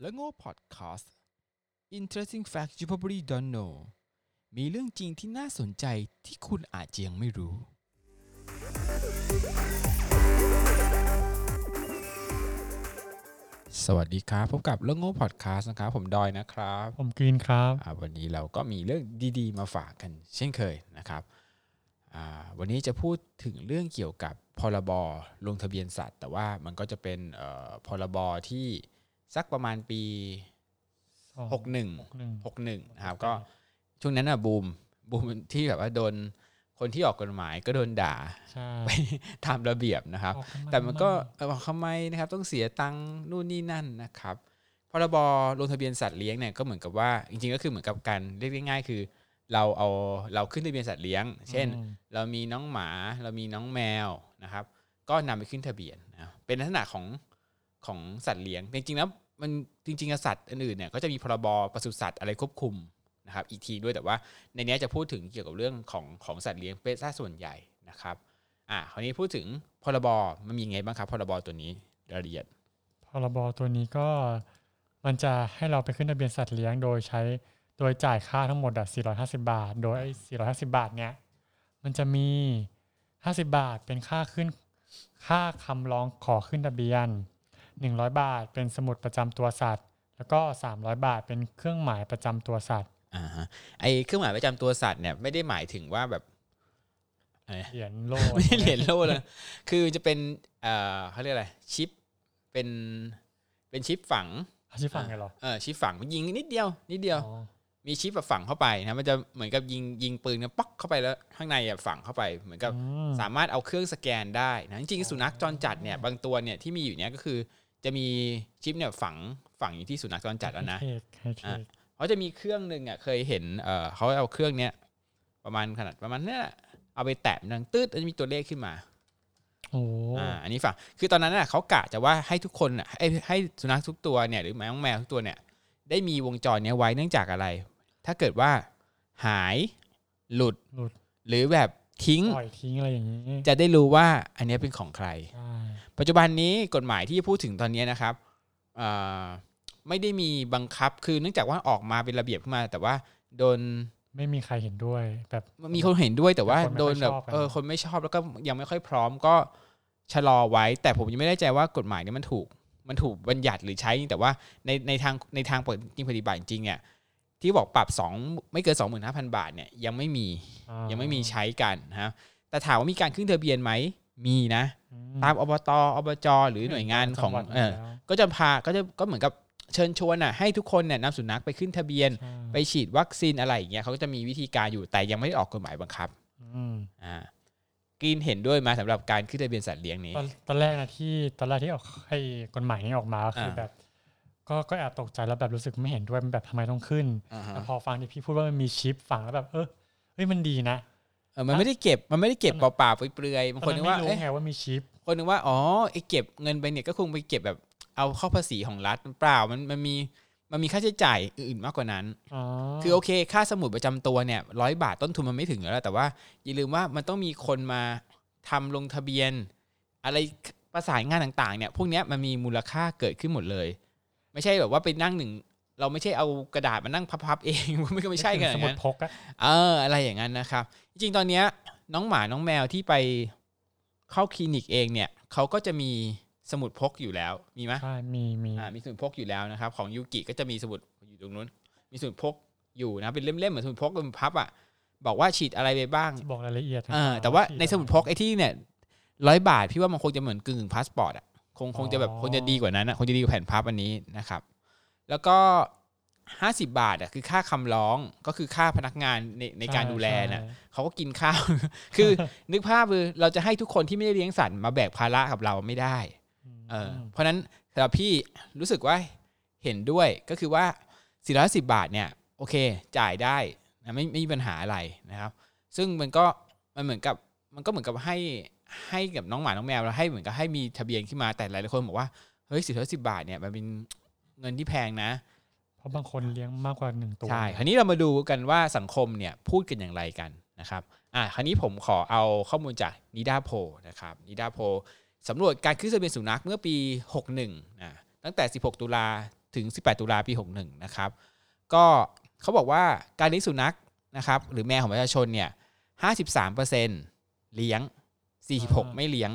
และโง่พอดแคสต์ Interesting Facts You Probably Don't Know มีเรื่องจริงที่น่าสนใจที่คุณอาจจะยังไม่รู้ สวัสดีครับ พบกับเรื่องโง่พอดแคสต์นะครับ ผมดอยนะครับผมกรีนครับอ่าวันนี้เราก็มีเรื่องดีๆ มาฝากกันเช่นเคยนะครับอ่าวันนี้จะพูดถึงเรื่องเกี่ยวกับพรบลงทะเบียนสัตว์ แต่ว่ามันก็จะเป็นเอ่อพรบที่ สักประมาณปี61หกหนึ่ง61นะครับก็ช่วงนั้นอะบูมบูมที่แบบว่าโดนคนที่ออกกฎหมายก็โดนด่าใช่ตามระเบียบนะครับออกาแต่มันก็เออบอกทำไมนะครับ ต้องเสียตังค์นู่นนี่นั่นนะครับพรบลงทะเบียนสัตว์เลี้ยงเนี่ยก็เหมือนกับว่าจริงๆก็คือเหมือนกับการเรียกง่ายๆคือ เราเอาเราขึ้นทะเบียนสัตว์เลี้ยง เช่นอืมเรามีน้องหมา เรามีน้องแมวนะครับ ก็นำไปขึ้นทะเบียนนะเป็นลักษณะของ ของสัตว์เลี้ยงจริงๆแล้วมันจริงๆสัตว์อื่นๆเนี่ยก็จะมีพรบปศุสัตว์อะไรควบคุมนะครับอีกทีด้วยแต่ว่าในนี้จะพูดถึงเกี่ยวกับเรื่องของของสัตว์เลี้ยงเป็นซะส่วนใหญ่นะครับอะคราวนี้พูดถึงพรบมันมีไงบ้างครับพรบตัวนี้รายละเอียดพรบตัวนี้ก็มันจะให้เราไปขึ้นทะเบียนสัตว์เลี้ยงโดยใช้โดยจ่ายค่าทั้งหมดอะ450 บาท โดยไอ้450 บาทเนี่ยมันจะมี 50 บาทเป็นค่าขึ้นค่าคำร้องขอขึ้นทะเบียน 100 บาท เป็นสมุดประจำตัวสัตว์ แล้วก็ 300 บาทเป็นเครื่องหมายประจำตัวสัตว์อ่าฮะไอเครื่องหมายประจำตัวสัตว์เนี่ยไม่ได้หมายถึงว่าแบบอะไรเหรียญโลไม่ใช่เหรียญโล่เลยคือจะเป็นเอ่อเขาเรียกอะไรชิปเป็นเป็นชิปฝังอาชีพฝั่งไงเหรอเออชิปฝังยิงนิดเดียว นิดเดียวอ๋อมีชิปแบบฝังเข้าไปนะมันจะเหมือนกับยิงยิงปืนเนี่ยป๊อกเข้าไปแล้วข้างในอะฝังเข้าไป เหมือนกับอืมสามารถเอาเครื่องสแกนได้นะจริงๆสุนัขจรจัดเนี่ยบางตัวเนี่ยที่มีอยู่เนี่ยก็คือ จะมีชิปเนี่ยฝังฝังอยู่ที่สุนัขจรจัดแล้วนะให้เค้กให้เค้กเขาจะมีเครื่องหนึ่งอะเคยเห็นเออเขาเอาเครื่องเนี้ยประมาณขนาดประมาณเนี้ยแหละเอาไปแตะมันดังตืดแล้วจะมีตัวเลขขึ้นมาโอ้อ่าอันนี้ฝังคือตอนนั้นน่ะเขากะจะว่าให้ทุกคนอะให้ให้สุนัขทุกตัวเนี่ยหรือแมวแมวทุกตัวเนี่ย ได้มีวงจรเนี้ยไว้เนื่องจากอะไร ถ้าเกิดว่าหายหลุดหลุด หรือแบบ ทิ้ง ปล่อยทิ้งอะไรอย่างนี้จะได้รู้ว่าอันเนี้ยเป็นของใคร ใช่ปัจจุบันนี้กฎหมายที่พูดถึงตอนนี้นะครับเอ่อไม่ได้มีบังคับคือเนื่องจากว่าออกมาเป็นระเบียบขึ้นมา แต่ว่าโดนไม่มีใครเห็นด้วยแบบ มีคนเห็นด้วยแต่ว่าแต่คนไม่โดนค่อยแบบชอบกัน เออคนไม่ชอบแล้วก็ยังไม่ค่อยพร้อมก็ชะลอไว้ แต่ผมยังไม่แน่ใจว่ากฎหมายนี้มันถูก มันถูกบัญญัติหรือใช้แต่ว่าในในทางในทางปฏิปฏิบัติจริงเนี่ย ที่บอกปรับสองไม่เกิน 25,000 บาทเนี่ยยังไม่มีอ่ายังไม่มีใช้กันนะครับแต่ถามว่ามีการขึ้นทะเบียนไหมมีนะอืตามอบตอบจ หรือหน่วยงานของจัวัดเออแล้วก็จะพาก็จะก็เหมือนกับเชิญชวนอะให้ทุกคนเนี่ยนำสุนัขไปขึ้นทะเบียนใช่ไปฉีดวัคซีนอะไรอย่างเงี้ยเขาก็จะมีวิธีการอยู่แต่ยังไม่ได้ออกกฎหมายบังคับอืมอ่ากรีนเห็นด้วยไหมาสำหรับการขึ้นทะเบียนสัตว์เลี้ยงนี้ ตอนตอนแรกนะที่ตอนแรกที่ออกไอ้กฎหมายนี้ออกมาก็คืออ่าแบบ ก็ก็แอบตกใจแล้วแบบรู้สึกไม่เห็นด้วยมันแบบทำไมต้องขึ้นอ่าฮะแต่พอฟังที่พี่พูดว่ามันมีชิปฝังแล้วแบบเออเฮ้ยมันดีนะเออมันไม่ได้เก็บมันไม่ได้เก็บเปล่าๆเปลือยๆบางตคอนนนั้นึนกไม่ว่ารู้เอ๊ะไงว่ามีชิป คนนึกว่าอ๋อไอ้เก็บเงินไปเนี่ยก็คงไปเก็บแบบเอาเข้าภาษีของรัฐเปล่ามันมันมีมันมีค่าใช้จ่ายอื่นๆมากกว่านั้นอ๋อคือโอเค ค่าสมุดประจำตัวเนี่ยร้อยบาทต้นทุนมันไม่ถึงอยู่แล้วแต่ว่าอย่าลืมว่ามันต้องมีคนมาทำลงทะเบียน อะไรประสานงานต่างๆเนี่ยพวกเนี้ยมันมีมูลค่าเกิดขึ้นหมดเลย ไม่ใช่แบบว่าไปนั่งหนึ่ง เราไม่ใช่เอากระดาษมานั่งพับๆเองไม่ก็ไม่ใช่กันอสย่างมุดนั้นพกอะเออ อะไรอย่างนั้นนะครับ จริงๆตอนเนี้ยน้องหมาน้องแมวที่ไปเข้าคลินิกเองเนี่ยเขาก็จะมีสมุดพกอยู่แล้วมีไหมใช่มีมีอ่ามีสมุดพกอยู่แล้วนะครับ ของยูกิก็จะมีสมุดอยู่ตรงนู้น มีสมุดพกอยู่นะเป็นเล่มๆเหมือนสมุดพกเป็นพับอะบอกว่าฉีดอะไรไปบ้างบอกรายละเอียดเออแต่ว่าในสมุดพกไอ้ที่เนี่ยร้อยบาทพี่ว่ามันคงจะเหมือนกึ่งพาสปอร์ตอะ คงคงจะแบบคงจะดีกว่านั้นอะคงจะดีกว่าแผ่นพับอันนี้นะครับ แล้วก็ห้าสิบบาทอะคือค่าคำร้องก็คือค่าพนักงานในในการดูแลน่ะใช่เขาก็กินข้าว คือนึกภาพคือเราจะให้ทุกคนที่ไม่ได้เลี้ยงสัตว์มาแบกภาระกับเราไม่ได้เออเพราะฉะนั้นสำหรับพี่รู้สึกว่าเห็นด้วยก็คือว่า 410 บาทเนี่ยโอเค จ่ายได้นะไม่ไม่มีปัญหาอะไรนะครับ ซึ่งมันก็มันเหมือนกับมันก็เหมือนกับให้ ให้กับน้องหมาน้องแมวแล้วให้เหมือนกับให้มีทะเบียนขึ้นมาแต่หลายๆคนบอกว่าเฮ้ย410บาทเนี่ยมันเป็นเงินที่แพงนะ เพราะบางคนเลี้ยงมากกว่าหนึ่งตัวใช่คราวนี้เรามาดูกันว่าสังคมเนี่ยพูดกันอย่างไรกันนะครับอ่าคราวนี้ผมขอเอาข้อมูลจากนิดาโพนะครับนิดาโพสำรวจการขึ้นทะเบียนสุนัขเมื่อปี 61นะตั้งแต่ 16 ตุลาถึง 18 ตุลาปี 61 นะครับ ก็เขาบอกว่าการเลี้ยงสุนัขนะครับหรือแมวของประชาชนเนี่ย 53%เลี้ยง 46ไม่เลี้ยง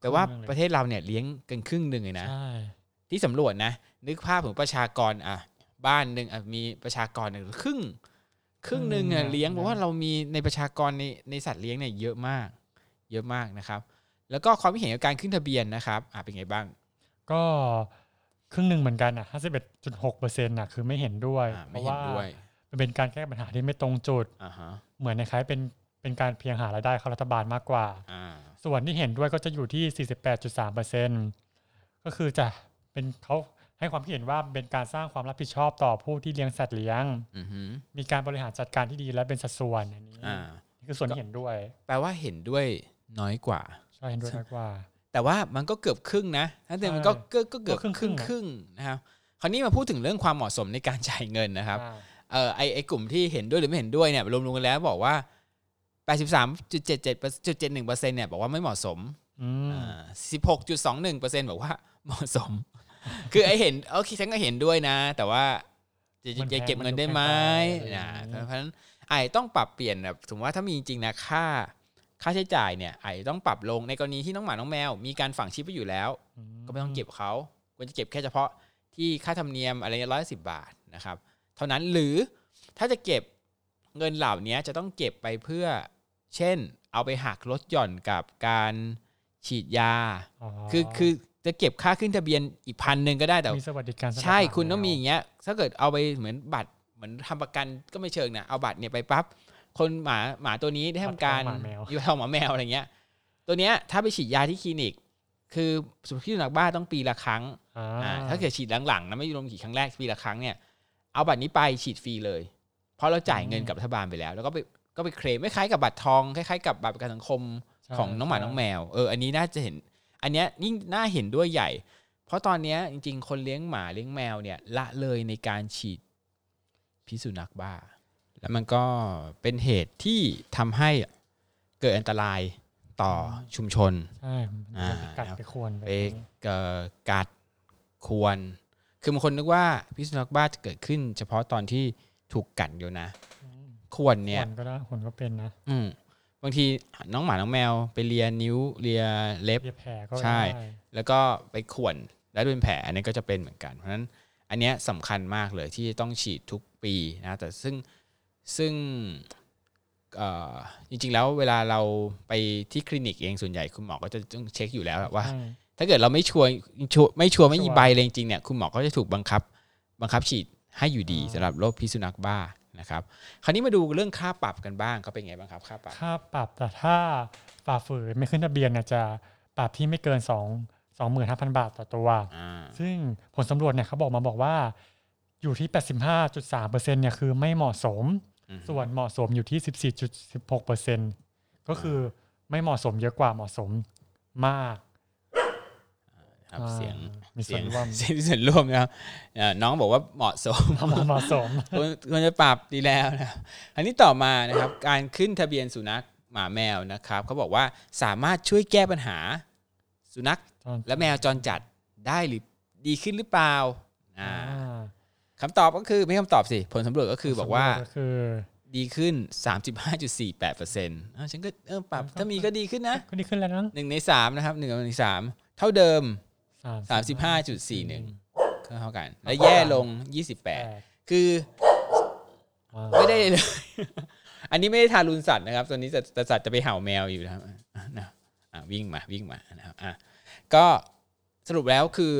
แปลว่าประเทศเราเนี่ยเลี้ยงเกินครึ่งหนึ่งเลยนะใช่ที่สำรวจนะ นึกภาพถึงประชากรอะบ้านหนึ่งอะมีประชากรหนึ่งครึ่ง ครึ่งหนึ่งอะเลี้ยงเพราะว่าเรามีในประชากรในในสัตว์เลี้ยงเนี่ยเยอะมาก เยอะมากนะครับ แล้วก็ความคิดเห็นกับการขึ้นทะเบียนนะครับอะเป็นไงบ้าง ก็ครึ่งหนึ่งเหมือนกันอะห้าสิบเอ็ดจุดหกเปอร์เซ็นต์่ะคือไม่เห็นด้วยอะเพไม่ราะเห็นว่าด้วยมันเป็นการแก้ปัญหาที่ไม่ตรงจุดอ่าฮะเหมือนในคล้ายๆเป็น เป็นการเพียงหารายได้เข้ารัฐบาลมากกว่าอ่าส่วนที่เห็นด้วยก็จะอยู่ที่ 48.3เปอร์เซ็นก็คือจะเป็นเขาให้ความคิดเห็นว่าเป็นการสร้างความรับผิดชอบต่อผู้ที่เลี้ยงสัตว์เลี้ยงอือฮึมีการบริหารจัดการที่ดีและเป็นสัดส่วนอันนี้อ่านี่คือส่วนที่เห็นด้วย แปลว่าเห็นด้วยน้อยกว่าใช่เห็นด้วยมากกว่า แต่ว่ามันก็เกือบครึ่งนะถ้าแต่มันก็ใช่ก็ก็เกือบก็ครึ่งครึ่งๆอะครึ่งนะครับคราวนี้มาพูดถึงเรื่องความเหมาะสมในการจ่ายเงินนะครับอ่าเออไอไอกลุ่มที่เห็นด้วยหรือไม่เห็นด้วยเนี่ยรวมๆกันแล้วบอกว่า 83.77.71%เนี่ยบอกว่าไม่เหมาะสมอืมอ่า16.21%บอกว่าเหมาะสม คือไอเห็นโอเคฉันก็เห็นด้วยนะ แต่ว่าจะจะจะเก็บเงินได้ไหมนะเพราะฉะนั้นไอต้องปรับเปลี่ยนแบบสมมติว่าถ้ามีจริงๆนะค่าค่าใช้จ่ายเนี่ยไอต้องปรับลงในกรณีที่น้องหมาน้องแมว มีการฝังชิปไว้อยู่แล้ว ก็ไม่ต้องเก็บเขาควรจะเก็บแค่เฉพาะที่ค่าธรรมเนียมอะไรร้อยสิบบาทนะครับ เท่านั้นหรือถ้าจะเก็บเงินเหล่านี้จะต้องเก็บไปเพื่อ เช่น เอาไปหักลดหย่อนกับการฉีดยา คือคือจะเก็บค่าขึ้นทะเบียนอีกพันหนึ่งก็ได้แต่มีสวัสดิการสำหรับใช่หมาคุณต้องมีแวอย่างเงี้ย ถ้าเกิดเอาไปเหมือนบัตรเหมือนทำประกันก็ไม่เชิงนะเอาบัตรเนี่ยไปปั๊บคนหมาหมาตัวนี้ได้ทำการบัตรทองหมาแมวอยู่ทองหมาแมวอะไรเงี้ย ตัวเนี้ยถ้าไปฉีดยาที่คลินิก คือสุขที่สุนัขบ้าต้องปีละครั้งอ่าอ่าถ้าเกิดฉีดหลังๆนะไม่รวมฉีดครั้งแรกปีละครั้งเนี่ยเอาบัตรนี้ไปฉีดฟรีเลย เพราะเราจ่ายเงินกับรัฐบาลไปแล้ว แล้วก็ไป ก็ไปเคลมไม่คล้ายกับบัตรทองคล้ายๆกับบัตรประกันสังคมใช่ของน้องหมาใช่น้องแมวเอออันนี้น่าจะเห็น อันเนี้ยยิ่งน่าเห็นด้วยใหญ่ เพราะตอนเนี้ยจริง ๆ คนเลี้ยงหมาเลี้ยงแมวเนี่ยละเลยในการฉีดพิษสุนัขบ้า แล้วมันก็เป็นเหตุที่ทำให้เกิดอันตรายต่อชุมชนใช่มันอ่าจะไปกัดไปควรแบบไปนี้เอ่อกัดควร คือบางคนนึกว่าพิษสุนัขบ้าจะเกิดขึ้น เฉพาะตอนที่ถูกกัดอยู่นะอืม ควรเนี่ยคนก็ได้คนก็เป็นนะอืมบางทีน้องหมาน้องแมวไปเลียนิ้วเลียเล็บเย็บแผลก็ใช่ได้แล้วก็ไปข่วนแล้วเป็นแผลอันนี้ก็จะเป็นเหมือนกัน เพราะฉะนั้นอันเนี้ยสำคัญมากเลยที่ต้องฉีดทุกปีนะแต่ซึ่งซึ่งเอ่อจริงๆแล้วเวลาเราไปที่คลินิกเองส่วนใหญ่คุณหมอก็จะต้องเช็คอยู่แล้วว่าใช่ถ้าเกิดเราไม่ชัวร์ชัวร์ไม่ชัวร์ไม่มีชัวร์ใบเลยจริงๆเนี่ยคุณหมอก็จะถูกบังคับ บังคับฉีดให้อยู่ดีอ๋อสำหรับโรคพิษสุนัขบ้า นะครับ คราวนี้มาดูเรื่องค่าปรับกันบ้างก็เป็นไงบ้างครับค่าปรับ ค่าปรับแต่ถ้าฝ่าฝืนไม่ขึ้นทะเบียนเนี่ยจะปรับที่ไม่เกิน 2 25,000 บาทต่อตัวอ่าซึ่งผลสำรวจเนี่ยเขาบอกมาบอกว่าอยู่ที่ 85.3%เนี่ยคือไม่เหมาะสมอืมส่วนเหมาะสมอยู่ที่ 14.16%ก็คือไม่เหมาะสมเยอะกว่าเหมาะสมมาก ครับอ่าเสียงมีส่วนเสียงร่วมเสียงส่วนร่วมนะครับเอ่อน้องบอกว่าเหมาะสมเหมาะสมควรควรจะปรับดีแล้วนะครับอันนี้ต่อมานะครับ การขึ้นทะเบียนสุนัขหมาแมวนะครับเขาบอกว่าสามารถช่วยแก้ปัญหา สุนัขและแมวจรจัดได้หรือดีขึ้นหรือเปล่าอ่าอ่าคำตอบก็คือไม่คำตอบสิ ผลสำรวจก็คือบอกว่าผลสำรจก็คือดีขึ้น 35.48เปอร์เซ็นต์ฉันก็เออปรับถ้ามีก็ดีขึ้นนะก็ดีขึ้นแล้วนะหนึ่งในสามนะครับหนึ่งในสามเท่าเดิม 35.41ก็เท่ากัน และแย่ลง28คืออ่าไม่ได้เลยอันนี้ไม่ได้ทารุณสัตว์นะครับตัวนี้แต่แต่สัตว์จะไปเห่าแมวอยู่นะครับอะนะอะวิ่งมาวิ่งมานะครับอะก็สรุปแล้วคือ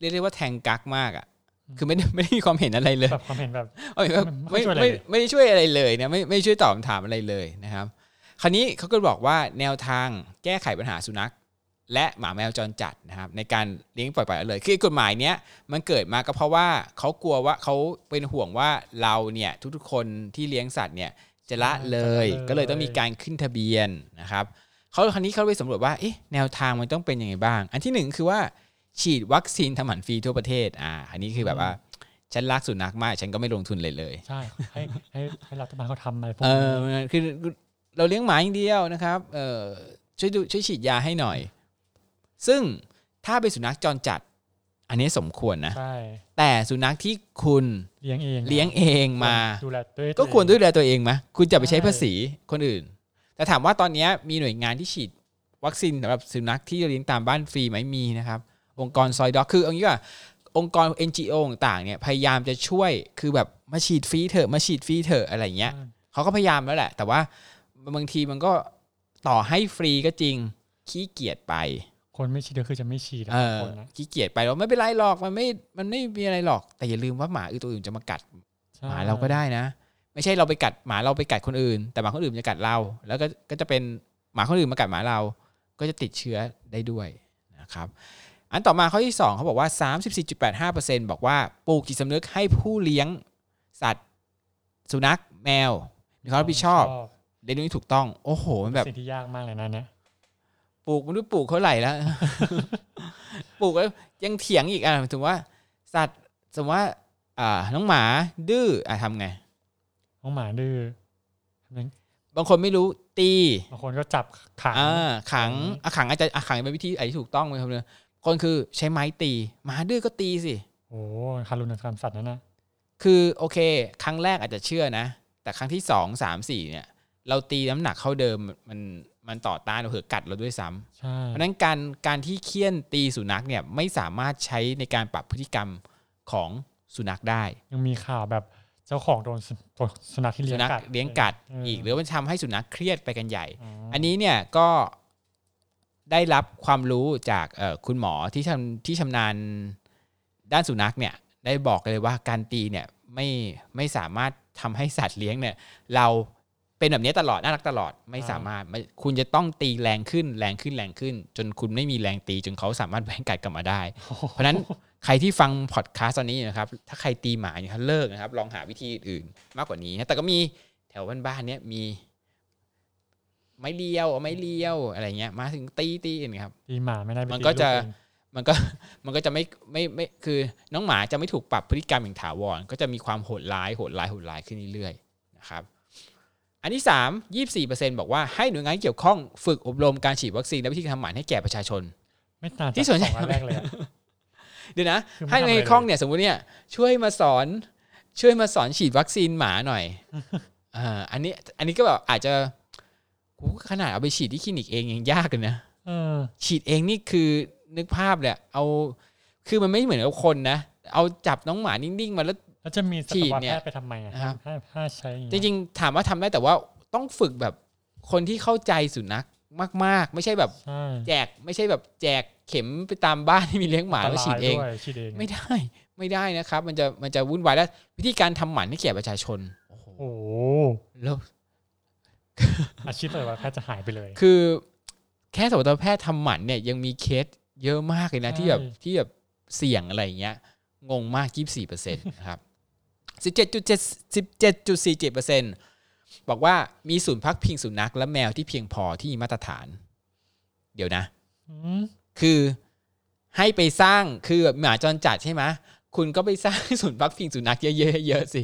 เรียกได้ว่าแทงกักมากอะ คือไม่ได้ไม่ได้มีความเห็นอะไรเลยแบบความเห็นแบบเอาแบบไม่ไม่ไม่ช่วยอะไรไม่เลยไม่ได้ช่วยอะไรเลยนะไม่ไม่ช่วยตอบคำถามอะไรเลยนะครับ คราวนี้เขาก็บอกว่าแนวทางแก้ไขปัญหาสุนัข และหมาแมวจรจัดนะครับในการเลี้ยงปล่อยปละละเลยคือกฎหมายเนี้ยมันเกิดมาก็เพราะว่าเขากลัวว่าเขาเป็นห่วงว่าเราเนี่ยทุกๆคนที่เลี้ยงสัตว์เนี่ยจะละเลย ก็เลยต้องมีการขึ้นทะเบียนนะครับเขาคราวนี้เขาไปสำรวจว่าเอ๊ะแนวทางมันต้องเป็นยังไงบ้าง อันที่หนึ่งคือว่าฉีดวัคซีนทำหมันฟรีทั่วประเทศอ่าอันนี้คือแบบว่าฉันรักสุนัขมาก ฉันก็ไม่ลงทุนเลยเลยใช่ให้ให้ให้รัฐบาลเขาทำอะไรพวกเอนี้อคือเราเลี้ยงหมาอย่างเดียวนะครับเออช่วยดูช่วยฉีดยาให้หน่อย ซึ่งถ้าเป็นสุนัขจรจัด อันนี้สมควรนะ ใช่ แต่สุนัขที่คุณเลี้ยงเองเลี้ยงเองมาดูแลด้วยก็ควรดูแลตัวเองไหมคุณจะไปใช้ใช่ภาษีคนอื่น แต่ถามว่าตอนนี้มีหน่วยงานที่ฉีดวัคซีนสำหรับสุนัขที่เลี้ยงตามบ้านฟรีไหมมีนะครับ องค์กร Soi Dog คือเอางี้ว่าองค์กร NGO ต่างๆเนี่ยพยายามจะช่วยคือแบบมาฉีดฟรีเถอะมาฉีดฟรีเถอะอะไรเงี้ยเขาก็พยายามแล้วแหละ แต่ว่าบางทีมันก็ต่อให้ฟรีก็จริงขี้เกียจไป คนไม่ฉีดก็คือจะไม่ฉีดนะเออบางคนนะขี้เกียจไปแล้วไม่เป็นไรหรอกมันไม่มันไม่มีอะไรหรอก แต่อย่าลืมว่าหมาอื่นตัวอื่นจะมากัดใช่หมาเราก็ได้นะ ไม่ใช่เราไปกัดหมาเราไปกัดคนอื่น แต่หมาคนอื่นจะกัดเรา แล้วก็ก็จะเป็นหมาคนอื่นมากัดหมาเรา ก็จะติดเชื้อได้ด้วยนะครับอันต่อมาข้อที่ 2เขาบอกว่า 34.85%บอกว่าปลูกจิตสำนึกให้ผู้เลี้ยงสัตว์ สุนัขแมว มีความรับผิดชอบเรียนรู้ที่ถูกต้อง โอ้โห มันแบบสิ่งที่ยากมากเลยนะเนี่ย ปลูกไม่รู้ปลูกเท่าไหร่แล้ว ปลูกแล้วยังเถียงอีกอะถึงว่า สัตว์สมมติว่า อ่า น้องหมาดื้ออะทำไง น้องหมาดื้อบางคนไม่รู้ตี บางคนก็จับขังอ่าขังอืมอะขังอาจจะอะขังเป็นวิธีอะไรที่ถูกต้องไหมครับเนี่ยคนคือใช้ไม้ตีหมาดื้อก็ตีสิโอ้คารุณกรรมสัตว์นั่นนะคือโอเค ครั้งแรกอาจจะเชื่อนะ แต่ครั้งที่สองสามสี่เนี่ย เราตีน้ำหนักเข้าเดิมมัน มันต่อต้านเราเหือกัดเราด้วยซ้ำใช่เพราะฉะนั้นการการที่เคี่ยนตีสุนัขเนี่ยไม่สามารถใช้ในการปรับพฤติกรรมของสุนัขได้ ยังมีข่าวแบบเจ้าของโดนสุโดนสุนัขที่สุเลี้ยงนัขกัดเลี้ยงกัดเอออีอีกหรือมันทำให้สุนัขเครียดไปกันใหญ่อ๋ออันนี้เนี่ยก็ได้รับความรู้จากเอ่อคุณหมอที่ชำที่ชำนาญด้านสุนัขเนี่ยได้บอกเลยว่าการตีเนี่ยไม่ไม่สามารถทำให้สัตว์เลี้ยงเนี่ยเรา เป็นแบบนี้ตลอดน่ารักตลอดไม่สามารถไม่คุณจะต้องตีแรงขึ้นแรงขึ้นแรงขึ้น จนคุณไม่มีแรงตีจนเขาสามารถแหวงกัดกลับมาได้ เพราะฉะนั้นใครที่ฟังพอดแคสต์ตอนนี้นะครับถ้าใครตีหมาเนี่ยเลิกนะครับ ลองหาวิธีอื่นมากกว่านี้นะแต่ก็มีแถวบ้านๆเนี่ยมีไม้เลียวเอาไม้เลียวอะไรเงี้ย มาถึงตีตีอย่างเงี้ยครับตีหมาไม่ได้ไปมันตีก็จะลูเองมันก็มันก็จะไม่ไม่ไม่คือน้องหมาจะไม่ถูกปรับพฤติกรรมอย่างถาวรก็จะมีความโหดร้ายโหดร้ายโหดร้ายขึ้นเรื่อยๆนะครับอั นที่สามยี่สี่เปอร์เซ็นบอกว่าให้หน่วยงานที่เกี่ยวข้องฝึกอบรมการฉีดวัคซีนและวิธีการทำหมันให้แก่ประชาชน ไม่ต่างจากที่สนใจสองอันแรกเลยอะเดี๋ยวนะคือไม่ให้หน่วยงานที่เกี่ยวข้องเนี่ยสมมติเนี่ยช่วยมาสอน ช่วยมาสอนฉีดวัคซีนหมาหน่อยอ่าอันนี้อันนี้ก็แบบอาจจะโหขนาดเอาไปฉีดที่คลินิกเองยังยากเลยนะเออฉีดเองนี่คือนึกภาพเลยเอา คือมันไม่เหมือนกับคนนะ เอาจับน้องหมานิ่งๆมาแล้ว แล้วจะมีสัฉีตดวเนี่ยแพทย์ไปทำไมอะนะครับถ้าถ้าใช้อย่างจเงี้ยริงๆ ถามว่าทำได้แต่ว่าต้องฝึกแบบคนที่เข้าใจสุนัขมาก ๆ ไม่ใช่แบบใช่แจกไม่ใช่แบบแจกเข็มไปตามบ้านที่มีเลี้ยงหมาแล้วฉีดเองนตรายด้วยฉีดเอง ไม่ได้ไม่ได้นะครับ มันจะมันจะวุ่นวายแล้ว วิธีการทำหมันให้แก่ประชาชนโอ้โหโอ้โหแล้วอาชีพสัตวแพทย์จะหายไปเลย คือแค่สัตวแพทย์ทำหมันเนี่ยยังมีเคสเยอะมากเลยนะใช่ที่แบบที่แบบเสี่ยงอะไรอย่างเงี้ยงงมาก24เปอร์เซ็นต์นะครับ 17.7 17.47เปอร์เซ็นต์บอกว่ามีศูนย์พักพิงสุนัขและแมวที่เพียงพอที่มีมาตรฐาน เดี๋ยวนะอืมคือให้ไปสร้างคือแบบหมาจรจัดใช่ไหมคุณก็ไปสร้างศูนย์พักพิงสุนัขเยอะๆเยอะๆสิ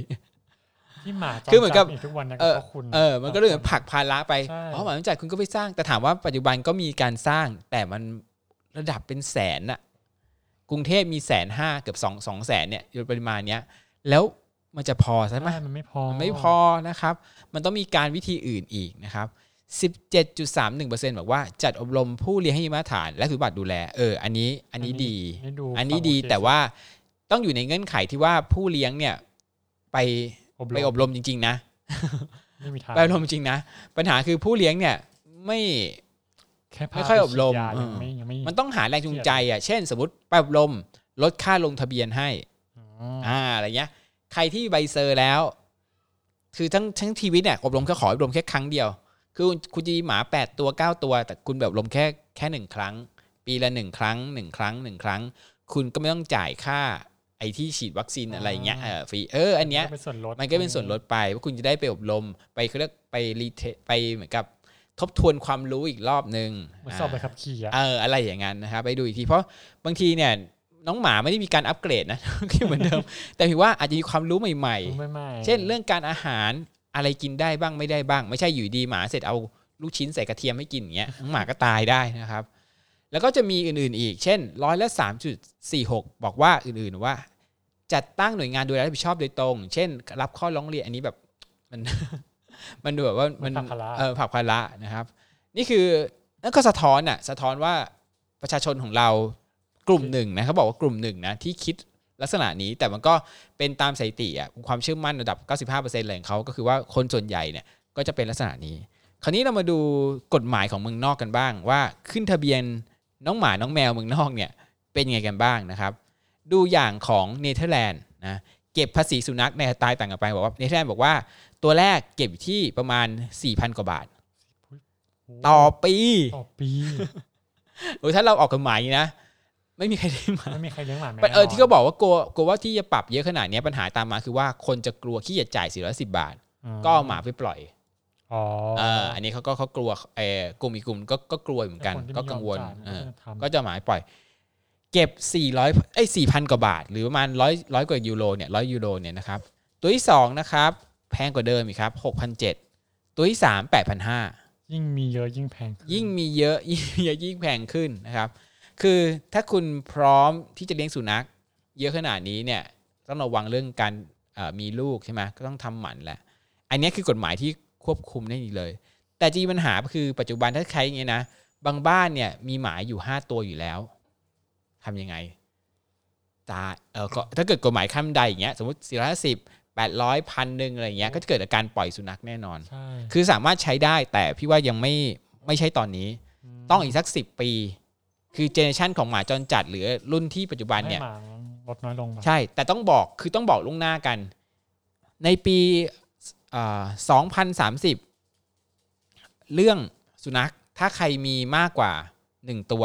ที่หมาจรคือเหมือนกับจัดทุกวันนะเออก็คุณเออมันก็เลยเหมือนผลักภาระไปใช่อ๋อหมาจรจัดคุณก็ไปสร้าง แต่ถามว่าปัจจุบันก็มีการสร้าง แต่มันระดับเป็นแสนน่ะกรุงเทพมีแสนห้าเกือบสองสองแสนเนี่ยโดยปริมาณเนี้ย แล้ว มันจะพอใช่ไหมใช่มันไม่พอมันไม่พอนะครับ มันต้องมีการวิธีอื่นอีกนะครับ 17.31%บอกว่าจัดอบรมผู้เลี้ยงให้มีมาตรฐาน และถือบัตรดูแล เออ อันนี้อันนี้ดีให้ดูอันนี้ดีควมโเคแต่ว่าต้องอยู่ในเงื่อนไขที่ว่าผู้เลี้ยงเนี่ยไปอบรไปมอบรมจริง ๆ นะไม่มีทางไปอบรมจริงๆนะ ปัญหาคือผู้เลี้ยงเนี่ยไม่แค่พาไม่ค่อยอบรมไปฉีดยาเออยังไม่ยังไม่มันต้องหาแรงจูงใจอะ เช่น สมมติไปอบรมลดค่าลงทะเบียนให้อ๋ออ่าอะไรเงี้ย ใครที่ใบ cert แล้ว คือทั้งทั้งชีวิตเนี่ยอบรมแค่ขออบรมแค่ครั้งเดียว คือคุณจะมีหมาแปดตัวเก้าตัว แต่คุณแบบอบรมแค่แค่หนึ่งครั้ง ปีละหนึ่งครั้งหนึ่งครั้งหนึ่งครั้ง คุณก็ไม่ต้องจ่ายค่าไอ้ที่ฉีดวัคซีนอะไรเงี้ยเออฟรีเอออันเนี้ยก็เป็นส่วนลดมันก็เป็นส่วนลดไปว่าคุณจะได้ไปอบรมไปเขาเรียกไปรีเทไปเหมือนกับทบทวนความรู้อีกรอบนึงเหมือนสอบใบขับขี่อะเอออะไรอย่างนั้นนะครับไปดูอีกทีเพราะบางทีเนี่ย น้องหมาไม่ได้มีการอัปเกรดนะก็เหมือนเดิม แต่ถือว่าอาจจะมีความรู้ใหม่รู้ไหม่ไม่ๆ เช่นเรื่องการอาหารอะไรกินได้บ้างไม่ได้บ้าง ไม่ใช่อยู่ดีหมาเสร็จเอาลูกชิ้นใส่กระเทียมให้กินอย่างเงี้ยน้องหมาก็ตายได้นะครับ แล้วก็จะมีอื่นๆอีก เช่นร้อยละสามจุดสี่หกบอกว่าอื่นๆว่า จัดตั้งหน่วยงานดูแลรับผิดชอบโดยตรง เช่น รับข้อร้องเรียนอันนี้แบบมันมันดูแบบว่ามันมันผลักภาระเออผลักภาระนะครับ นี่คือนั่นก็สะท้อนอะสะท้อนว่าประชาชนของเรา กลุ่มหนึ่งนะเขาบอกว่ากลุ่มหนึ่งนะที่คิดลักษณะนี้แต่มันก็เป็นตามสถิติอะความเชื่อมั่นระดับ 95%เลยของเขาก็คือว่าคนส่วนใหญ่เนี่ยก็จะเป็นลักษณะนี้ คราวนี้เรามาดูกฎหมายของเมืองนอกกันบ้าง ว่าขึ้นทะเบียนน้องหมาน้องแมวเมืองนอกเนี่ยเป็นยังไงกันบ้างนะครับ ดูอย่างของเนเธอร์แลนด์นะเก็บภาษีสุนัขในสไตล์ต่างกันไปบอกว่าเนเธอร์แลนด์บอกว่าตัวแรกเก็บอยู่ที่ประมาณ 4,000 กว่าบาท ต่อปีต่อปีโอ้ยถ้าเราออกกฎหมายอย่างนี้นะ ไม่มีใครได้มาไม่มีใครเลี้ยงหมาแมวเออที่เขาบอกว่ากลัวกลัวว่าที่จะปรับเยอะขนาดเนี้ยปัญหาตามมาคือว่าคนจะกลัวขี้จะจ่าย410บาท ก็เอาหมาไปปล่อยอ๋อเอออันนี้เขาก็เขากลัวเออกลุ่มอีกกลุ่มก็ก็กลัวเหมือนกันคนที่ก็ไม่ยอมกังวลจ่ายมันเออก็จะทำก็จะหมายปล่อย เก็บ400เอ้ย4,000กว่าบาท หรือประมาณ100 100กว่ายูโรเนี่ย100ยูโรเนี่ยนะครับตัวที่2นะครับ แพงกว่าเดิมอีกครับ6,700ตัวที่3 8,500ยิ่งมีเยอะยิ่งแพงขึ้นยิ่งมีเยอะยิ่งมีเยอะยิ่งแพงขึ้นนะครับ คือถ้าคุณพร้อมที่จะเลี้ยงสุนัข เยอะขนาดนี้เนี่ยต้องระวังเรื่องการเอ่อมีลูกใช่ไหมก็ต้องทำหมันแหละ อันนี้คือกฎหมายที่ควบคุมได้ดีเลย แต่จริงปัญหาคือปัจจุบันถ้าใครอย่างเงี้ยนะบางบ้านเนี่ยมีหมาอยู่ 5 ตัวอยู่แล้วทำยังไงจ่ายเออก็ถ้าเกิดกฎหมายขั้นใดอย่างเงี้ยสมมติ450 800พันหนึ่งอะไรอย่างเงี้ยก็จะเกิดอาการปล่อยสุนัขแน่นอนใช่คือสามารถใช้ได้แต่พี่ว่ายังไม่ไม่ใช่ตอนนี้มต้องอีกสักสิปี คือเจเนอเรชันของหมาจรจัดหรือรุ่นที่ปัจจุบันเนี่ยให้หมาลดน้อยลงไปใช่ แต่ต้องบอกคือต้องบอกล่วงหน้ากัน ในปีสองพันสามสิบเรื่องสุนัขถ้าใครมีมากกว่าหนึ่งตัว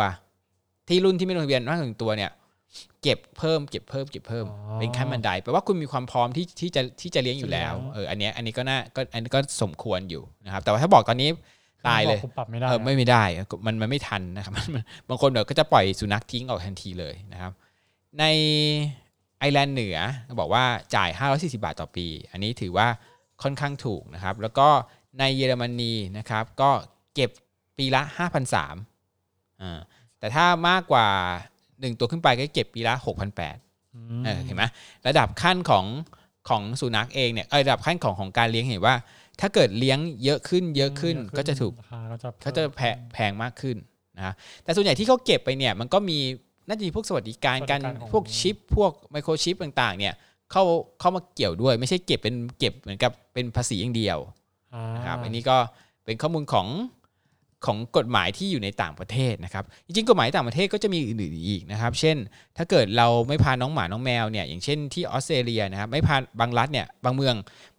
ที่รุ่นที่ไม่ลงทะเบียนมากกว่าหนึ่งตัวเนี่ย เก็บเพิ่มเก็บเพิ่มเก็บเพิ่มเป็นขั้นบันไดแปลว่าคุณมีความพร้อมที่ที่จะที่จะเลี้ยงอยู่แล้วเอออันเนี้ยอันนี้ก็น่าก็อันนี้ก็สมควรอยู่นะครับ แต่ว่าถ้าบอกตอนนี้ ตายเลยบอกกูปรับไม่ได้เออไม่ไม่ได้มันมันไม่ทันนะครับมันมันบางคนเดี๋ยวก็จะปล่อยสุนัขทิ้งออกทันทีเลยนะครับ ในไอร์แลนด์เหนือบอกว่าจ่าย 540 บาทต่อปี อันนี้ถือว่าค่อนข้างถูกนะครับ แล้วก็ในเยอรมนีนะครับ ก็เก็บปีละ5,300อ่าแต่ถ้ามากกว่า 1 ตัวขึ้นไปก็เก็บปีละ 6,800มเออเห็นไหมระดับขั้นของของสุนัขเองเนี่ยเออระดับขั้นของของการเลี้ยงเห็นว่า ถ้าเกิดเลี้ยงเยอะขึ้นเยอะขึ้นก็จะถูกราคาก็จะเขาจะแพงแพงมากขึ้นนะฮะแต่ส่วนใหญ่ที่เขาเก็บไปเนี่ยมันก็มีน่าจะมีพวกสวัสดิการการพวกชิป พวกไมโครชิปต่าง ๆ เนี่ยเข้าเข้ามาเกี่ยวด้วย ไม่ใช่เก็บเป็นเก็บเหมือนกับเป็นภาษีอย่างเดียวอ่านะครับอันนี้ก็เป็นข้อมูลของ ของกฎหมายที่อยู่ในต่างประเทศนะครับ จริงๆ กฎหมายต่างประเทศก็จะมีอื่นๆอีกนะครับ เช่น ถ้าเกิดเราไม่พาน้องหมาน้องแมวเนี่ย อย่างเช่นที่ออสเตรเลียนะครับ ไม่พาบางรัฐเนี่ย บางเมือง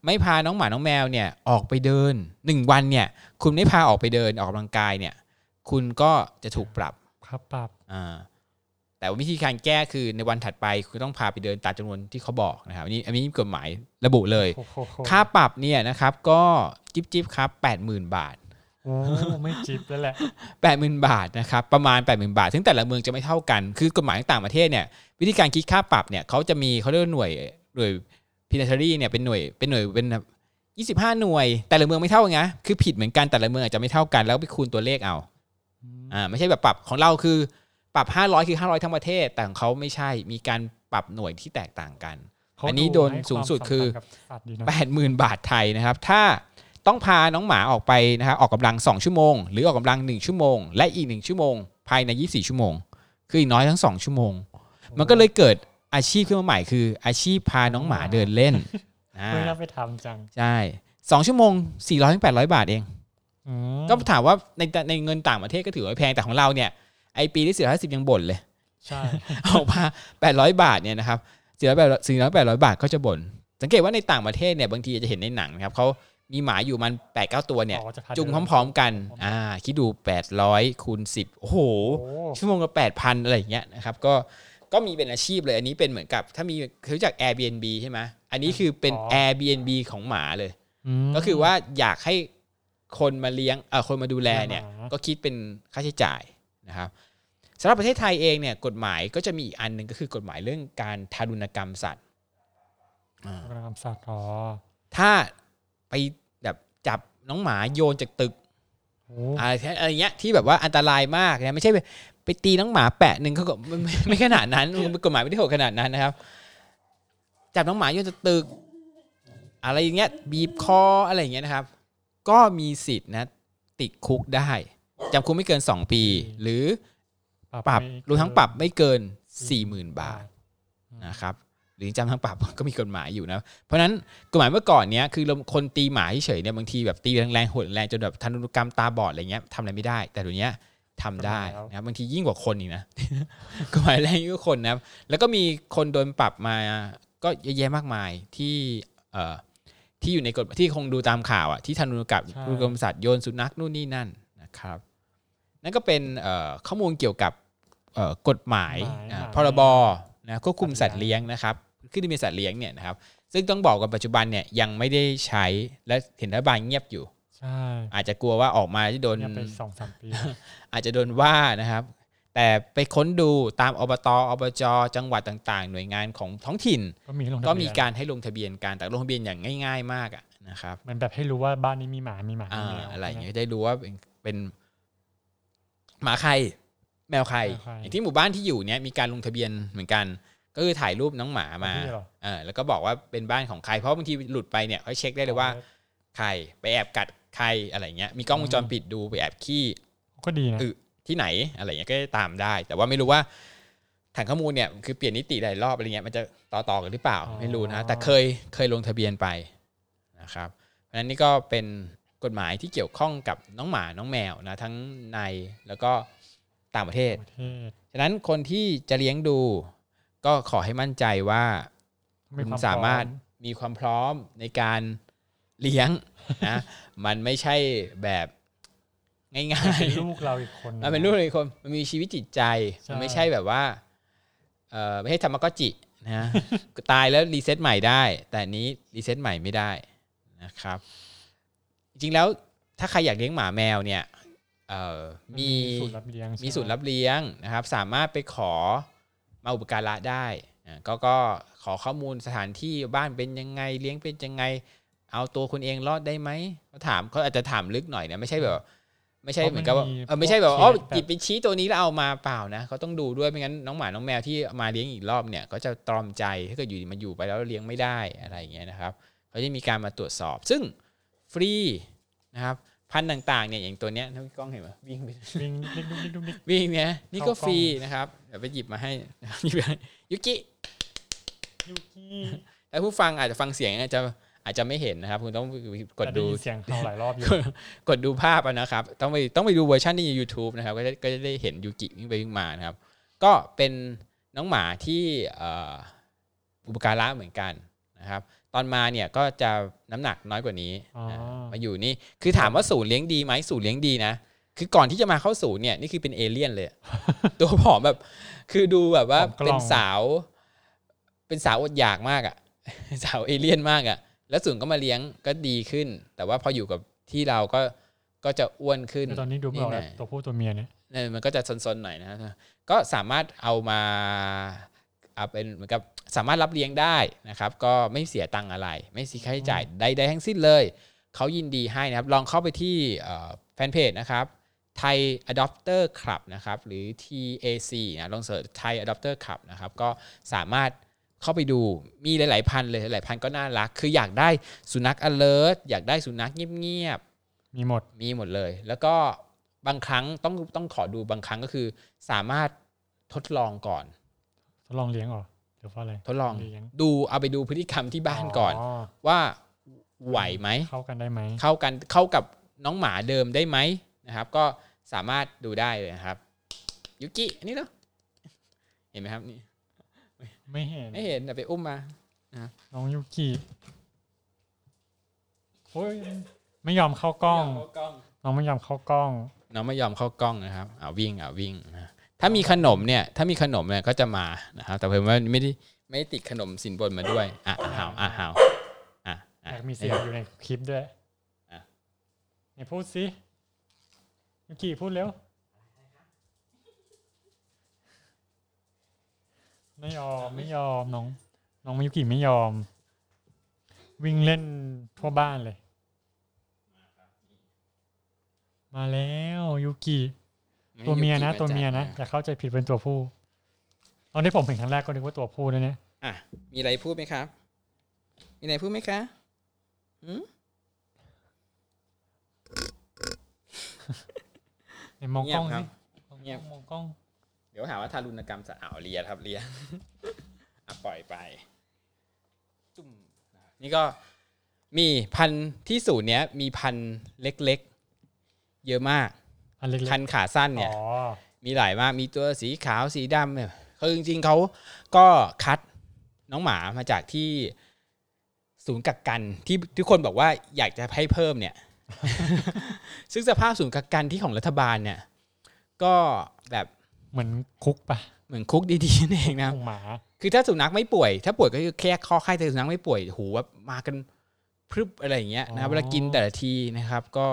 ไม่พาน้องหมาน้องแมวเนี่ยออกไปเดินหนึ่งวันเนี่ย คุณไม่พาออกไปเดินออกกำลังกายเนี่ย คุณก็จะถูกปรับ ครับปรับ อ่า แต่วิธีการแก้คือในวันถัดไปคุณต้องพาไปเดินตามจำนวนที่เขาบอกนะครับ อันนี้อันนี้กฎหมายระบุเลยโอ้โหค่าปรับเนี่ยนะครับ ก็จิบจิบครับ80,000 บาท โอ้ไม่จิบแล้วแหละ80,000บาทนะครับประมาณ80,000บาท ซึ่งแต่ละเมืองจะไม่เท่ากัน คือกฎหมายต่างประเทศเนี่ยวิธีการคิดค่าปรับเนี่ยเขาจะมีเขาเรียกว่าหน่วยหน่วยพินาทารีเนี่ยเป็นหน่วยเป็นหน่วยเป็นแบบ25หน่วย แต่ละเมืองไม่เท่ากันนะคือผิดเหมือนกันแต่ละเมืองอาจจะไม่เท่ากันแล้วไปคูณตัวเลขเอาอ่าไม่ใช่แบบปรับของเราคือปรับ500คือ500ทั้งประเทศ แต่ของเขาไม่ใช่มีการปรับหน่วยที่แตกต่างกันเขาอันนี้โดนให้สูงสุดคือวามสำญกับสัตว์ดีนะ80,000บาทไทยนะครับ ถ้า ต้องพาน้องหมาออกไปนะครับออกกำลัง 2 ชั่วโมง หรือออกกำลัง 1 ชั่วโมง และอีก 1 ชั่วโมง ภายใน 24 ชั่วโมง คืออีกน้อยทั้ง 2 ชั่วโมง มันก็เลยเกิดอาชีพขึ้นมาใหม่คือ อาชีพพาน้องหมาเดินเล่นอ่าไม่น่าไปทำจัง ใช่สองชั่วโมง 400ถึง800 บาทเองอืมก็ถามว่าในในเงินต่างประเทศก็ถือว่าแพงแต่ของเราเนี่ยไอปีที่450ยังบ่นเลย ใช่ออกมา800บาทเนี่ยนะครับ400 400 800บาทก็จะบ่นสังเกตว่าในต่างประเทศเนี่ยบางทีจะเห็นในหนังนะครับเขา มีหมาอยู่มัน8 9ตัวเนี่ยบอกว่าจะพาจุงเดินพร้อม ๆ กันพร้อมๆอ่า คิดดู 800คูณ10 โอ้โหโอ้ชั่วโมงละ8,000 อะไรอย่างเงี้ยนะครับ ก็ ก็มีเป็นอาชีพเลย อันนี้เป็นเหมือนกับ ถ้ามีคือรู้จัก Airbnb ใช่ไหม อันนี้คือเป็น Airbnb ของหมาเลยมก็คือว่าอยากให้คนมาเลี้ยง เออคนมาดูแลเนี่ยเลี้ยงหมาก็คิดเป็นค่าใช้จ่ายนะครับสำหรับประเทศไทยเองเนี่ย กฎหมายก็จะมีอีกอันหนึ่งก็คือกฎหมายเรื่องการทารุณกรรมสัตว์อ่ากำลังสัตว์ อ๋อ ถ้าไปแบบ จับน้องหมาโยนจากตึกโอ้อะไรแค่อะไรเงี้ยที่แบบว่าอันตรายมากนะไม่ใช่ไปไปตีน้องหมาแปะหนึ่งเขาก็ไม่ไม่ไม่ขนาดนั้นกฎหมายไม่ได้โหดขนาดนั้นนะครับ จับน้องหมาโยนจากตึก อะไรอย่างเงี้ยบีบคออะไรอย่างเงี้ยนะครับ ก็มีสิทธิ์นะ ติดคุกได้จำคุกไม่เกิน2ปี หรือปรับไม่รวมทั้งปรับไม่เกิน40,000บาทอืมนะครับ หรือจำทั้งปรับก็มีกฎหมายอยู่นะ เพราะฉะนั้นกฎหมายเมื่อก่อนเนี้ยคือคนตีหมาเฉยๆเนี่ยบางทีแบบตีแรงๆโหดแรงจนแบบทันตกรรมตาบอดอะไรเงี้ยทำอะไรไม่ได้ แต่เดี๋ยวนี้ทำได้นะครับบางทียิ่งกว่าคนอีกนะกฎหมายแรงยิ่งกว่าคนนะครับแล้วก็มีคนโดนปรับมาก็เยอะแยะมากมายที่เอ่อที่อยู่ในกฎที่คงดูตามข่าวอะที่ทันตกรรมรุกรรมสัตว์โยนสุนัขนู่นนี่นั่นนะครับ นั่นก็เป็นเอ่อข้อมูลเกี่ยวกับเอ่อกฎหมายอ่าพรบนะควบคุมสัตว์เลี้ยงนะครับ ขึ้นทะเบียนสัตว์เลี้ยงเนี่ยนะครับซึ่งต้องบอกกันปัจจุบันเนี่ยยังไม่ได้ใช้และเห็นรัฐบาลเงียบอยู่ใช่อาจจะกลัวว่าออกมาจะโดนเนี่ยไปสองสามปี อาจจะโดนว่านะครับ แต่ไปค้นดูตามอบตอบจ จังหวัดต่าง ๆ หน่วยงานของท้องถิ่น ก็มีให้ลงทะก็เบียนมีการให้ลงทะเบียนการแต่ลงทะเบียนอย่างง่าย ๆ มากอะนะครับเหมือนแบบให้รู้ว่าบ้านนี้มีหมา มีหมาอ่ามีแมวอะไรอย่างเงี้ยจะได้รู้ว่าเป็นเป็นหมาใครแมวใครอย่างที่หมู่บ้านที่อยู่เนี้ยมีการลงทะเบียนเหมือนกัน ก็คือถ่ายรูปน้องหมามาพี่เหรอเออแล้วก็บอกว่าเป็นบ้านของใครเพราะบางทีหลุดไปเนี่ยเขาเช็คได้เลยว่า ใครไปแอบกัดใครอะไรเงี้ยมีกล้องวงจรปิดดูไปแอบขี้ก็ดีนะอึที่ไหนอะไรเงี้ยก็ตามได้ แต่ว่าไม่รู้ว่าฐานข้อมูลเนี่ยคือเปลี่ยนนิติหลายรอบอะไรเงี้ยมันจะต่อต่อกันหรือเปล่าไม่รู้นะ แต่เคยเคยลงทะเบียนไปนะครับ เพราะฉะนั้นนี่ก็เป็นกฎหมายที่เกี่ยวข้องกับน้องหมาน้องแมวนะทั้งในแล้วก็ต่างประเทศประเทศฉะนั้นคนที่จะเลี้ยงดู ก็ขอให้มั่นใจว่ามีคุณควสามารถพอมีความพร้อมในการเลี้ยงนะ มันไม่ใช่แบบง่ายมเป็นๆลูกเราอีกคนมันเป็นลูกเลยคน มันมีชีวิตจิตใจใช่มันไม่ใช่แบบว่า เออไม่ใช่ทามาก็อตจินะตายแล้ว reset ใหม่ได้ แต่อันนี้ reset ใหม่ไม่ได้นะครับ จริงๆแล้วถ้าใครอยากเลี้ยงหมาแมวเนี่ยเอ่อมีศูนย์รับเลี้ยงมีศูนย์รับเลี้ยงนะครับ สามารถไปขอ มาอุปการะได้อ่าก็ก็ขอข้อมูลสถานที่บ้านเป็นยังไงเลี้ยงเป็นยังไง เอาตัวคุณเองรอดได้ไหมเขาถามเขาอาจจะถามลึกหน่อยนะไม่ใช่แบบ ไม่ใช่เหมือนกับว่าเออไม่ใช่แบบอ๋อหยิบไปชี้ตัวนี้แล้วเอามาเปล่านะเขาต้องดูด้วยไม่งั้นน้องหมาน้องแมวที่มาเลี้ยงอีกรอบเนี่ยก็จะตรอมใจถ้าเกิดอยู่ดีมาอยู่ไปแล้วเลี้ยงไม่ได้อะไรอย่างเงี้ยนะครับเขาจะมีการมาตรวจสอบ ซึ่งฟรีนะครับ พันธุ์ต่างๆเนี่ยอย่างตัวเนี้ยถ้าพี่กล้องเห็นไหมวิ่งไปวิ่งดิ๊กดุ๊กดิ๊กดุ๊กดิ๊กวิ่งเนี่ยนี่ก็เข้ากล้องฟรีนะครับเดี๋ยวไปหยิบมาให้หยิบมาให้ยูกิยูกิแต่ผู้ฟังอาจจะฟังเสียงอาจจะอาจจะไม่เห็นนะครับ คุณต้องกดแต่ได้ยินเสียงเขาหลายรอบอยู่กดกดดูภาพเอานะครับ ต้องไปต้องไปดูเวอร์ชันใน YouTube นะครับ ก็จะก็จะได้เห็นยูกิวิ่งไปวิ่งมานะครับ ก็เป็นน้องหมาที่เอ่ออุปการะเหมือนกันนะครับ ตอนมาเนี่ยก็จะน้ำหนักน้อยกว่านี้อ๋อนะมาอยู่นี่คือถามว่าศูนย์เลี้ยงดีไหมศูนย์เลี้ยงดีนะคือก่อนที่จะมาเข้าศูนย์เนี่ยนี่คือเป็นเอเลี่ยนเลย ตัวผอมแบบ คือดูแบบว่าผอมกล่องเป็นสาว เป็นสาวอดอยากมากอะ่ะ สาวเอเลี่ยนมากอะ่ะ แล้วศูนย์ก็มาเลี้ยงก็ดีขึ้น แต่ว่าพออยู่กับที่เราก็ก็จะอ้วนขึ้นแต่ตอนนี้ดูไม่ออกแล้วหน่อยตัวผู้ตัวเมียเนี่ยเนี่ยมันก็จะซนๆหน่อยนะก็สามารถเอามาเอาเป็นเหมือนกับ สามารถรับเลี้ยงได้นะครับก็ไม่เสียตังค์อะไร ไม่เสียค่าใช้จ่ายใดๆทั้งสิ้นเลย เขายินดีให้นะครับ ลองเข้าไปที่เอ่อแฟนเพจนะครับไทย Adopter Club นะครับหรือ TAC นะลองเสิร์ชไทย Adopter Club นะครับก็สามารถเข้าไปดูมีหลาย ๆ พันธุ์เลยหลายๆพันธุ์ก็น่ารัก คืออยากได้สุนัข alert อยากได้สุนัขเงียบมีหมดๆมีหมดเลย แล้วก็บางครั้งต้องต้องขอดูบางครั้งก็คือ สามารถทดลองก่อน ทดลองเลี้ยงเหรอ หรือว่าอะไรทดลองเลี้ยงดูเอาไปดูพฤติกรรมที่บ้านก่อน ว่าไหวไหมเข้ากันได้ไหมเข้ากันเข้ากับน้องหมาเดิมได้ไหมนะครับ ก็สามารถดูได้เลยนะครับยุกิอันนี้เนาะเห็นไหมครับนี่ไม่เห็นไม่เห็นแต่ไปอุ้มมาน้องยูกิโอ้ยไม่ยอมเข้ากล้อง น้องไม่ยอมเข้ากล้อง น้องไม่ยอมเข้ากล้องนะครับอ่าวิ่งอ่าวิ่งนะ ถ้ามีขนมเนี่ยถ้ามีขนมเนี่ยก็จะมานะครับแต่เพิ่มว่าไม่ได้ไม่ได้ติดขนมสินบนมาด้วยอะอะหาวอะหาวอะออะยากมีเสียงอยู่ในคลิปด้วยอะไหนพูดสิยูกิพูดเร็วไม่ยอมไม่ยอมน้อง น้องยูกิไม่ยอม วิ่งเล่นทั่วบ้านเลย มาแล้วยูกิ ตัวเมียนะ ตัวเมียนะอย่าเข้าใจผิดเป็นตัวผู้ ตอนที่ผมเห็นครั้งแรกก็นึกว่าตัวผู้นะเนี่ยอะมีอะไรพูดไหมครับ มีอะไรพูดไหมคะหืมไหนมองกล้องเงียบครัสิบเงียบมองกล้อง เดี๋ยวหาว่าทารุณกรรมสัตว์อ่าวเลียครับเลียอะปล่อยไป จุ่มนี่ก็มีพันธุ์ที่ศูนย์เนี้ย มีพันธุ์เล็กๆ เยอะมาก อันเล็กพันธุ์ขาสั้นๆเนี่ยอ๋อมีหลายมากมีตัวสีขาวสีดำเนี่ยคือจริงๆเขาก็คัดน้องหมามาจากที่ศูนย์กักกันที่ทุกคนบอกว่าอยากจะให้เพิ่มเนี่ย ซึ่งสภาพศูนย์กักกันที่ของรัฐบาลเนี่ย ก็แบบเหมือนคุกปะเหมือนคุกดีๆนั่นเองนะครับของหมา คือถ้าสุนัขไม่ป่วย ถ้าป่วยก็คือแค่ข้อไข้แต่สุนัขไม่ป่วยหูแบบมากันพรึบอะไรอย่างเงี้ยนะครับเวลากินแต่ละทีนะครับ ก็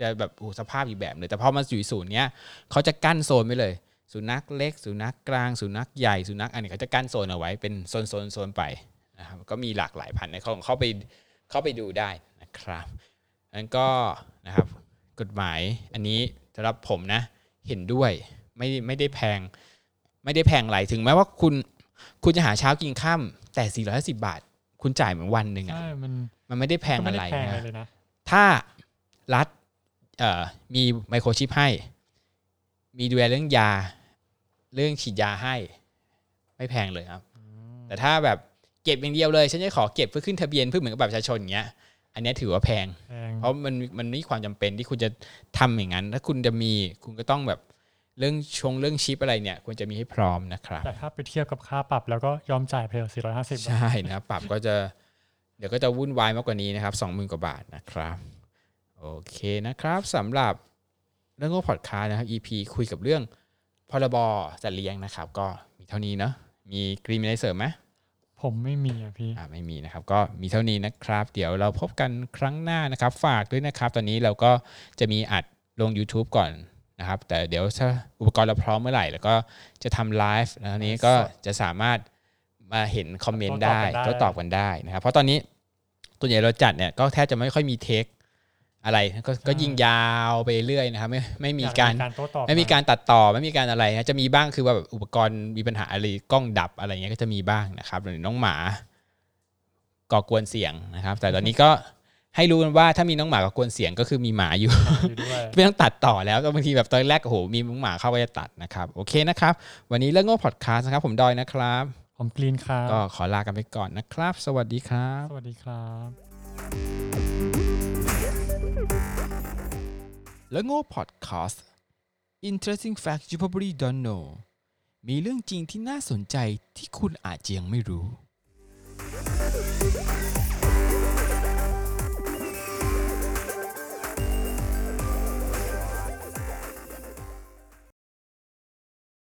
จะแบบโอ้โหสภาพอีกแบบเลย แต่พอมาอยู่ศูนย์เนี้ยเขาจะกั้นโซนไว้เลย สุนัขเล็ก สุนัขกลาง สุนัขใหญ่ สุนัขอันนี้เขาจะกั้นโซนเอาไว้เป็นโซนโซนโซนไปนะครับก็มีหลากหลายพันธุ์นะเขาเข้าไปเข้าไปดูได้นะครับนั้นก็นะครับกฎหมายอันนี้สำหรับผมนะเห็นด้วยไม่ไม่ได้แพง ไม่ได้แพงอะไรถึงแม้ว่าคุณคุณจะหาเช้ากินข้ามแต่ 450 บาท คุณจ่ายเหมือนวันหนึ่งอะใช่มันมันไม่ได้แพงก็ไม่อะได้ไรแพงอะไรนะเลยนะถ้ารัฐเอ่อ มีไมโครชิปให้ มีดูแลเรื่องยา เรื่องฉีดยาให้ ไม่แพงเลยครับ แต่ถ้าแบบเก็บอย่างเดียวเลย ฉันจะขอเก็บเพื่อขึ้นทะเบียนเพื่อเหมือนกับบัตรประชาชนอย่างเงี้ย อันเนี้ยถือว่าแพงแพง เพราะมันมันไม่มีความจำเป็นที่คุณจะทำอย่างนั้น ถ้าคุณจะมีคุณก็ต้องแบบเรื่องชงเรื่องชิปอะไรเนี่ยควรจะมีให้พร้อมนะครับ แต่ถ้าไปเทียบกับค่าปรับแล้วก็ยอมจ่ายไปเถอะ450ใช่นะครับปรับก็จะเดี๋ยวก็จะวุ่นวายมากกว่านี้นะครับสองหมื่นกว่าบาทนะครับ โอเคนะครับสำหรับเรื่องของพอดคาสต์นะครับ EP คุยกับเรื่องพรบจัดเลี้ยงนะครับ ก็มีเท่านี้เนาะมีกรีนมีอะไรเสริมไหมผมไม่มีอะพี่อ่าไม่มีนะครับ ก็มีเท่านี้นะครับ เดี๋ยวเราพบกันครั้งหน้านะครับ ฝากด้วยนะครับ ตอนนี้เราก็จะมีอัดลง YouTube ก่อนนะครับ แต่เดี๋ยวถ้าอุปกรณ์เราพร้อมเมื่อไหร่ แล้วก็จะทำไลฟ์แล้วนี้ก็จะสามารถมาเห็นคอมเมนต์ได้โต้ก็ตตออบบกักันนได้ได้นะครับ เพราะตอนนี้ตัวใหญ่เราจัดเนี่ยก็แทบจะไม่ค่อยมีเทค อะไรก็ก็ยิงยาวไปเรื่อยนะครับไม่ไม่มีอยการโต้ตอบไม่มีการตัดต่อไม่มีการอะไรนะจะมีบ้างคือว่าแบบอุปกรณ์มีปัญหาอะไรกล้องดับอะไรเงี้ยก็จะมีบ้างนะครับหรือน้องหมาก่อกวนเสียงนะครับ แต่ตอนนี้ก็ให้รู้กันว่าถ้ามีน้องหมาก่อกวนเสียงก็คือมีหมาอยู่อยู่ด้วยไม่ต้องตัดต่อแล้วก็บางทีแบบตอนแรกโอ้โหมีน้องหมาเข้าไปจะตัดนะครับโอเคนะครับ วันนี้เรื่องโง่พอดคาสต์นะครับ ผมดอยนะครับ ผมกรีนครับก็ขอลากันไปก่อนนะครับ สวัสดีครับ สวัสดีครับ และโง่พอดแคสต์ Interesting Facts You Probably Don't Know มีเรื่องจริงที่น่าสนใจที่คุณอาจยังไม่รู้